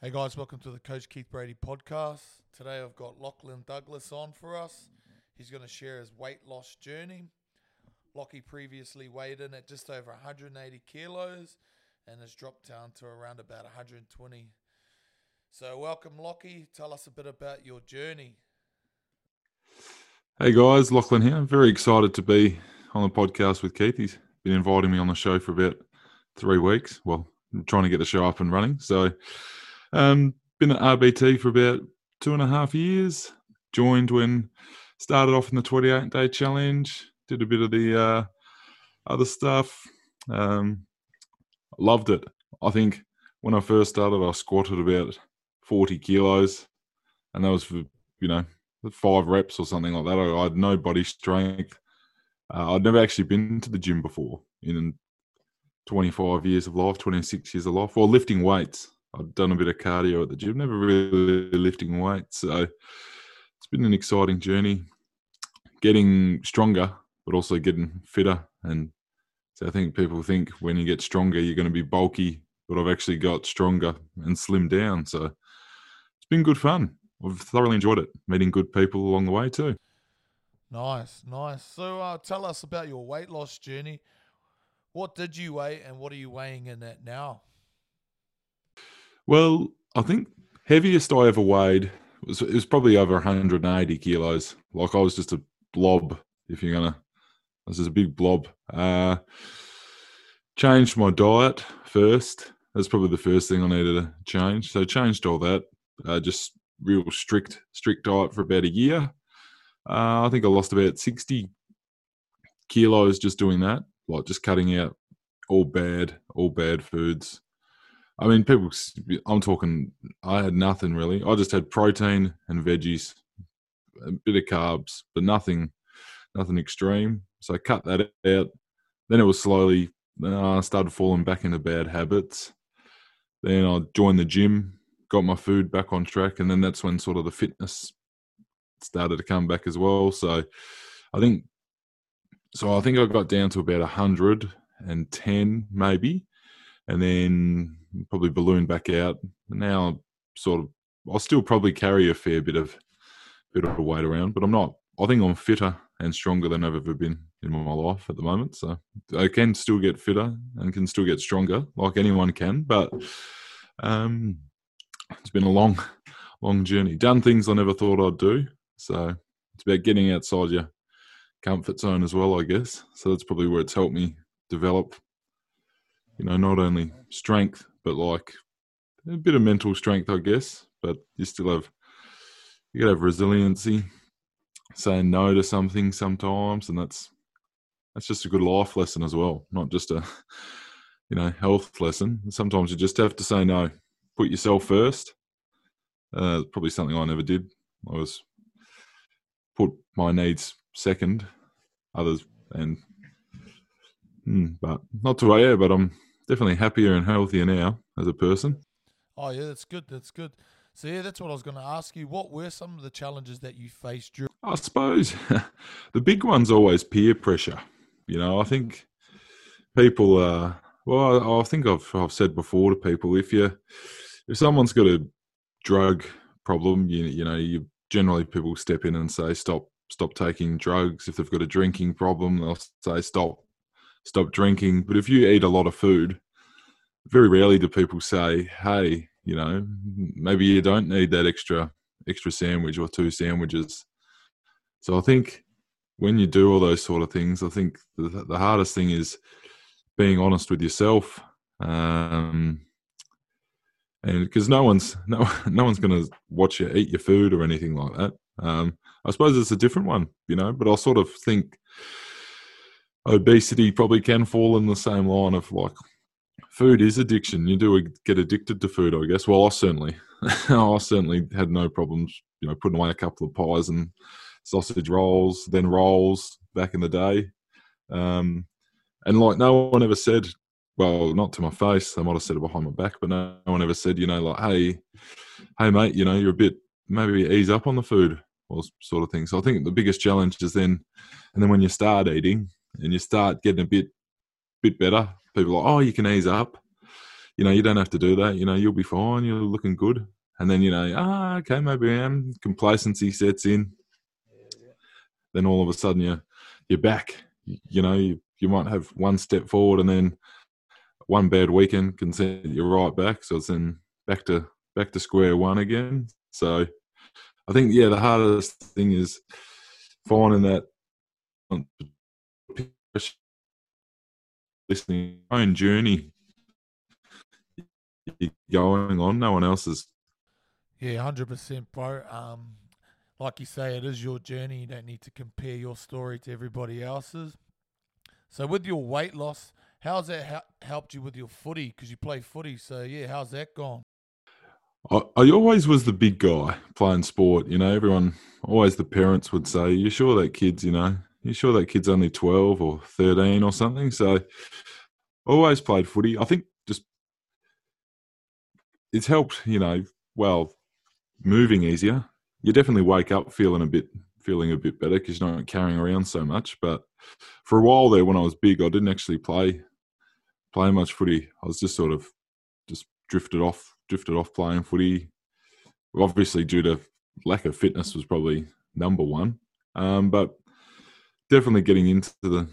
Hey guys, welcome to the Coach Keith Brady podcast. Today I've got Lachlan Douglas on for us. He's going to share his weight loss journey. Lockie previously weighed in at just over 180 kilos and has dropped down to around about 120. So, welcome, Lockie. Tell us a bit about your journey. Hey guys, Lachlan here. I'm very excited to be on the podcast with Keith. He's been inviting me on the show for about three weeks. Well, I'm trying to get the show up and running. So, um, been at RBT for about two and a half years. Joined when started off in the 28 day challenge. Did a bit of the uh, other stuff. Um, loved it. I think when I first started, I squatted about 40 kilos, and that was for you know five reps or something like that. I, I had no body strength. Uh, I'd never actually been to the gym before in 25 years of life, 26 years of life, or lifting weights. I've done a bit of cardio at the gym, never really lifting weights. So it's been an exciting journey, getting stronger, but also getting fitter. And so I think people think when you get stronger, you're going to be bulky, but I've actually got stronger and slimmed down. So it's been good fun. I've thoroughly enjoyed it, meeting good people along the way too. Nice, nice. So, uh, tell us about your weight loss journey. What did you weigh and what are you weighing in at now? Well, I think heaviest I ever weighed was it was probably over 180 kilos. Like I was just a blob. If you're gonna, I was just a big blob. Uh, changed my diet first. That's probably the first thing I needed to change. So changed all that. Uh, just real strict strict diet for about a year. Uh, I think I lost about 60 kilos just doing that, like just cutting out all bad, all bad foods. I mean, people. I'm talking. I had nothing really. I just had protein and veggies, a bit of carbs, but nothing, nothing extreme. So I cut that out. Then it was slowly. Then I started falling back into bad habits. Then I joined the gym, got my food back on track, and then that's when sort of the fitness started to come back as well. So I think. So I think I got down to about hundred and ten, maybe, and then probably balloon back out. Now, sort of, I'll still probably carry a fair bit of bit of weight around, but I'm not. I think I'm fitter and stronger than I've ever been in my life at the moment. So I can still get fitter and can still get stronger, like anyone can. But um, it's been a long, long journey. Done things I never thought I'd do. So it's about getting outside your comfort zone as well, I guess. So that's probably where it's helped me develop you know, not only strength, but like a bit of mental strength, I guess. But you still have, you gotta have resiliency, saying no to something sometimes, and that's that's just a good life lesson as well, not just a you know health lesson. Sometimes you just have to say no, put yourself first. Uh, probably something I never did. I was put my needs second, others, and mm, but not to yeah, but I'm definitely happier and healthier now as a person. Oh yeah, that's good. That's good. So yeah, that's what I was going to ask you. What were some of the challenges that you faced during? I suppose the big one's always peer pressure. You know, I think people. Uh, well, I, I think I've I've said before to people if you if someone's got a drug problem, you you know, you generally people step in and say stop stop taking drugs. If they've got a drinking problem, they'll say stop stop drinking. But if you eat a lot of food, very rarely do people say, "Hey, you know, maybe you don't need that extra extra sandwich or two sandwiches." So I think when you do all those sort of things, I think the, the hardest thing is being honest with yourself, um, and because no one's no no one's going to watch you eat your food or anything like that. Um, I suppose it's a different one, you know. But I sort of think obesity probably can fall in the same line of like food is addiction. You do get addicted to food, I guess. Well, I certainly, I certainly had no problems, you know, putting away a couple of pies and sausage rolls, then rolls back in the day. Um, and like no one ever said, well, not to my face. They might have said it behind my back, but no one ever said, you know, like, hey, hey, mate, you know, you're a bit maybe ease up on the food or sort of thing. So I think the biggest challenge is then, and then when you start eating, and you start getting a bit bit better, people are like, oh, you can ease up. you know, you don't have to do that. You know, you'll be fine. You're looking good. And then, you know, ah, okay, maybe I am. Complacency sets in. Then all of a sudden you're, you're back. You know, you, you might have one step forward and then one bad weekend can send you right back. So it's then back to back to square one again. So I think yeah, the hardest thing is finding that listening own journey you're going on. No one else's. Yeah, hundred percent, bro. Um, like you say, it is your journey. You don't need to compare your story to everybody else's. So, with your weight loss, how's that ha- helped you with your footy? Because you play footy, so yeah, how's that gone? I, I always was the big guy playing sport. You know, everyone, always the parents would say, "You sure that kid's, you know, you sure that kid's only twelve or thirteen or something?" So, always played footy. I think just it's helped. You know, well, moving easier. You definitely wake up feeling a bit feeling a bit better because you're not carrying around so much. But for a while there, when I was big, I didn't actually play play much footy. I was just sort of just drifted off drifted off playing footy. Obviously, due to lack of fitness, was probably number one. Um, but definitely getting into the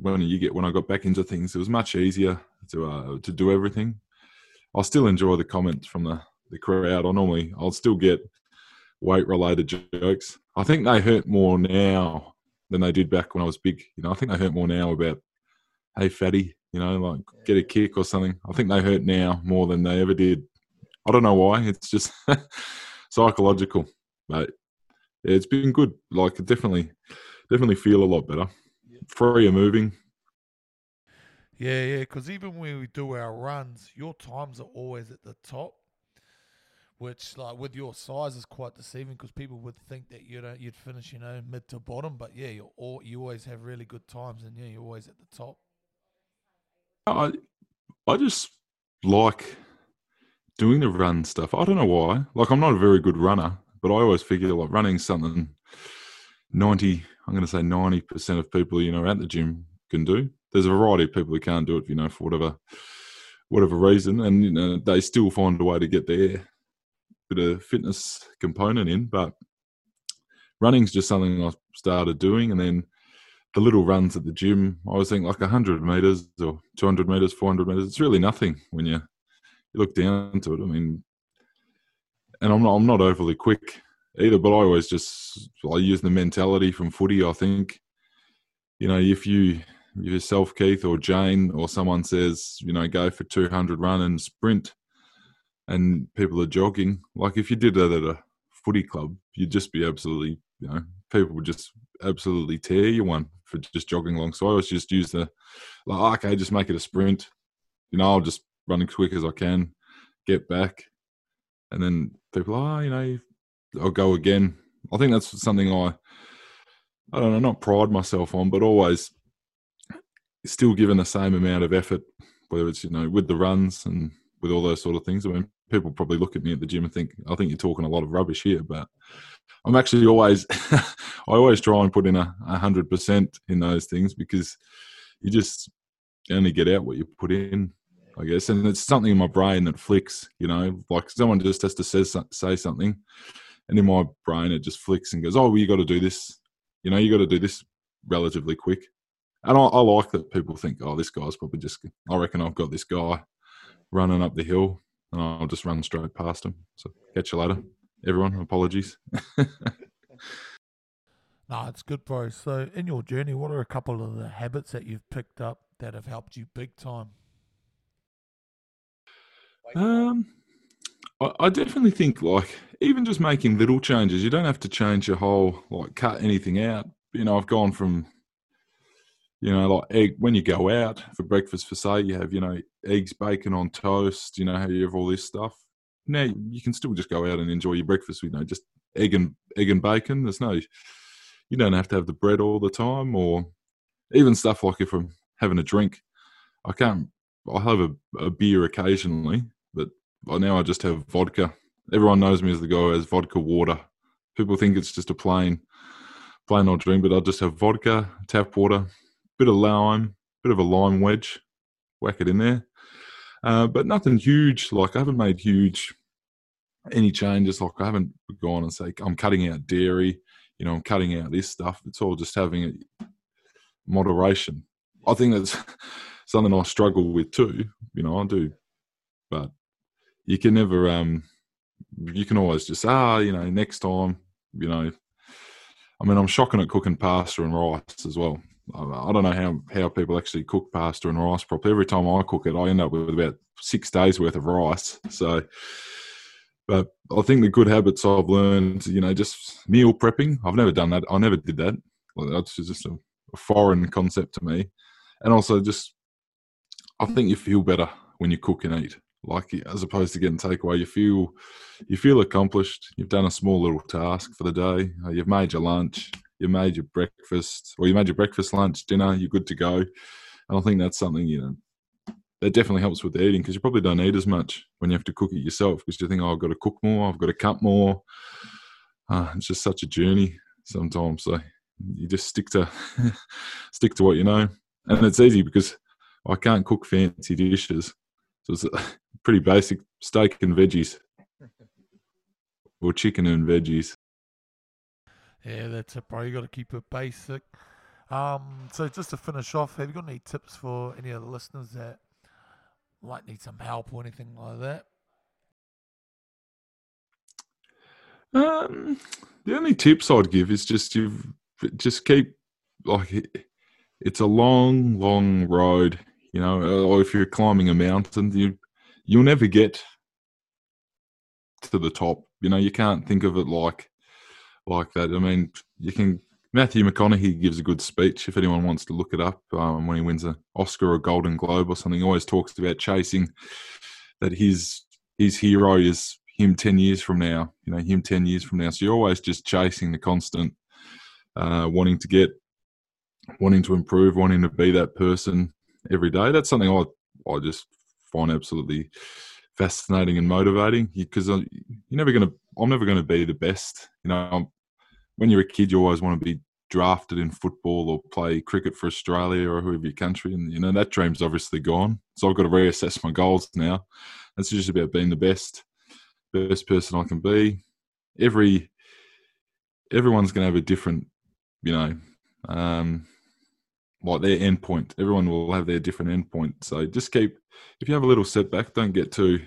when you get when I got back into things, it was much easier to uh, to do everything. I still enjoy the comments from the the crowd. I normally I'll still get weight related jokes. I think they hurt more now than they did back when I was big. You know, I think they hurt more now about hey fatty, you know, like get a kick or something. I think they hurt now more than they ever did I don't know why. It's just psychological, but it's been good. Like definitely, definitely feel a lot better. Free of moving. Yeah, yeah. Because even when we do our runs, your times are always at the top, which like with your size is quite deceiving because people would think that you know you'd finish you know mid to bottom, but yeah, you all you always have really good times, and yeah, you're always at the top. I I just like doing the run stuff. I don't know why. Like I'm not a very good runner, but I always figure like running something ninety. I'm going to say ninety percent of people you know at the gym can do. There's a variety of people who can't do it, you know, for whatever whatever reason, and you know they still find a way to get their bit of fitness component in. But running's just something I started doing, and then the little runs at the gym. I was thinking like 100 meters or 200 meters, 400 meters. It's really nothing when you you look down to it. I mean, and I'm not I'm not overly quick either, but I always just I use the mentality from footy. I think, you know, if you yourself, Keith or Jane or someone says, you know, go for 200 run and sprint, and people are jogging, like if you did that at a footy club, you'd just be absolutely, you know, people would just absolutely tear you one for just jogging along. So I always just use the, like, oh, okay, just make it a sprint. You know, I'll just run as quick as I can, get back, and then people, oh, you know, I'll go again. I think that's something I, I don't know, not pride myself on, but always still given the same amount of effort, whether it's you know with the runs and with all those sort of things. I mean, people probably look at me at the gym and think, I think you're talking a lot of rubbish here, but I'm actually always, I always try and put in a hundred percent in those things because you just only get out what you put in. I guess, and it's something in my brain that flicks. You know, like someone just has to say say something, and in my brain it just flicks and goes, "Oh, well, you got to do this. You know, you got to do this relatively quick." And I, I like that people think, "Oh, this guy's probably just." I reckon I've got this guy running up the hill, and I'll just run straight past him. So catch you later, everyone. Apologies. No, it's good, bro. So, in your journey, what are a couple of the habits that you've picked up that have helped you big time? Um, I, I definitely think like even just making little changes. You don't have to change your whole like cut anything out. You know, I've gone from you know, like egg when you go out for breakfast for say you have, you know, eggs, bacon on toast, you know, how you have all this stuff. Now you can still just go out and enjoy your breakfast, you know, just egg and egg and bacon. There's no you don't have to have the bread all the time or even stuff like if I'm having a drink. I can't I'll have a, a beer occasionally, but now I just have vodka. Everyone knows me as the guy who has vodka water. People think it's just a plain, plain old drink, but I just have vodka, tap water, bit of lime, bit of a lime wedge, whack it in there. uh, but nothing huge. Like I haven't made huge any changes. Like I haven't gone and say I'm cutting out dairy. You know, I'm cutting out this stuff. It's all just having a moderation. I think that's something I struggle with too. You know, I do, but you can never. Um, you can always just ah, you know, next time. You know, I mean, I'm shocking at cooking pasta and rice as well. I don't know how, how people actually cook pasta and rice properly. Every time I cook it, I end up with about six days worth of rice. So, but I think the good habits I've learned, you know, just meal prepping. I've never done that. I never did that. That's just a, a foreign concept to me. And also, just I think you feel better when you cook and eat, like as opposed to getting takeaway. You feel you feel accomplished. You've done a small little task for the day. You've made your lunch you made your breakfast, or you made your breakfast, lunch, dinner, you're good to go. And I think that's something, you know, that definitely helps with the eating because you probably don't eat as much when you have to cook it yourself because you think, oh, I've got to cook more, I've got to cut more. Uh, it's just such a journey sometimes. So you just stick to stick to what you know, and it's easy because I can't cook fancy dishes, so it's pretty basic steak and veggies, or chicken and veggies. Yeah, that's it, bro. You got to keep it basic. Um, so just to finish off, have you got any tips for any of the listeners that might need some help or anything like that? Um, the only tips I'd give is just you just keep like it's a long, long road. You know, or if you're climbing a mountain, you you'll never get to the top. You know, you can't think of it like like that. I mean, you can. Matthew McConaughey gives a good speech if anyone wants to look it up um, when he wins an Oscar or Golden Globe or something. He always talks about chasing that his his hero is him ten years from now. You know, him ten years from now. So you're always just chasing the constant, uh, wanting to get, wanting to improve, wanting to be that person every day. That's something I I just find absolutely fascinating and motivating because you're never going to. I'm never going to be the best. You know, when you're a kid, you always want to be drafted in football or play cricket for Australia or whoever your country, and you know that dream's obviously gone. So I've got to reassess my goals now. It's just about being the best, best person I can be. Every everyone's going to have a different, you know, um, like their endpoint. Everyone will have their different endpoint. So just keep. If you have a little setback, don't get too,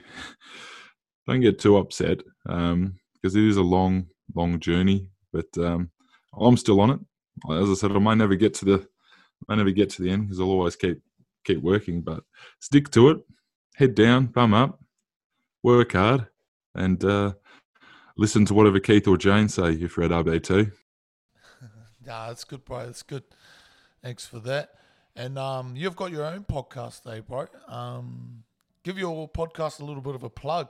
don't get too upset, um, because it is a long, long journey but um, I'm still on it. As I said, I might never get to the, I never get to the end because I'll always keep keep working. But stick to it. Head down, bum up, work hard, and uh, listen to whatever Keith or Jane say if you're at RBT. nah, that's good, bro. That's good. Thanks for that. And um, you've got your own podcast, though, bro. Um, give your podcast a little bit of a plug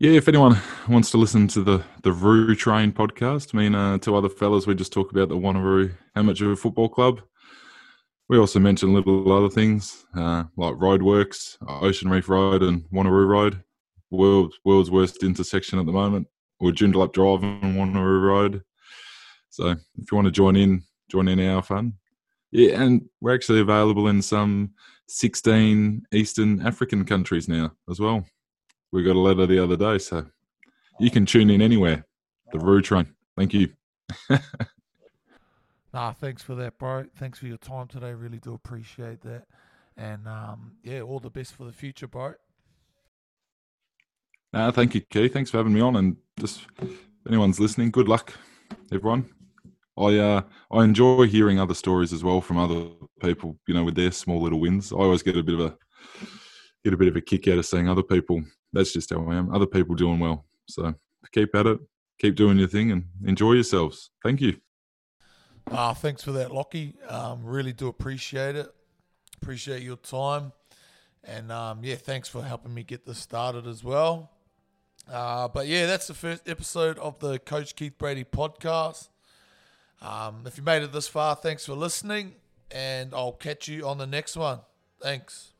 yeah, if anyone wants to listen to the the Roo Train podcast, me and uh, two other fellas, we just talk about the Wanneroo Amateur Football Club. We also mention little other things uh, like roadworks, Ocean Reef Road and Wanneroo Road, world world's worst intersection at the moment, or Joondalup Drive and Wanneroo Road. So if you want to join in, join in our fun. Yeah, and we're actually available in some 16 Eastern African countries now as well we got a letter the other day, so you can tune in anywhere. The Roo Train. Thank you. nah, thanks for that, bro. Thanks for your time today. Really do appreciate that. And um, yeah, all the best for the future, bro. Nah, thank you, Keith. Thanks for having me on. And just if anyone's listening, good luck, everyone. I uh, I enjoy hearing other stories as well from other people. You know, with their small little wins. I always get a bit of a get a bit of a kick out of seeing other people that's just how I am. Other people doing well. So keep at it, keep doing your thing, and enjoy yourselves. Thank you. Uh, thanks for that, Lockie. Um, really do appreciate it. Appreciate your time. And um, yeah, thanks for helping me get this started as well. Uh, but yeah, that's the first episode of the Coach Keith Brady podcast. Um, if you made it this far, thanks for listening. And I'll catch you on the next one. Thanks.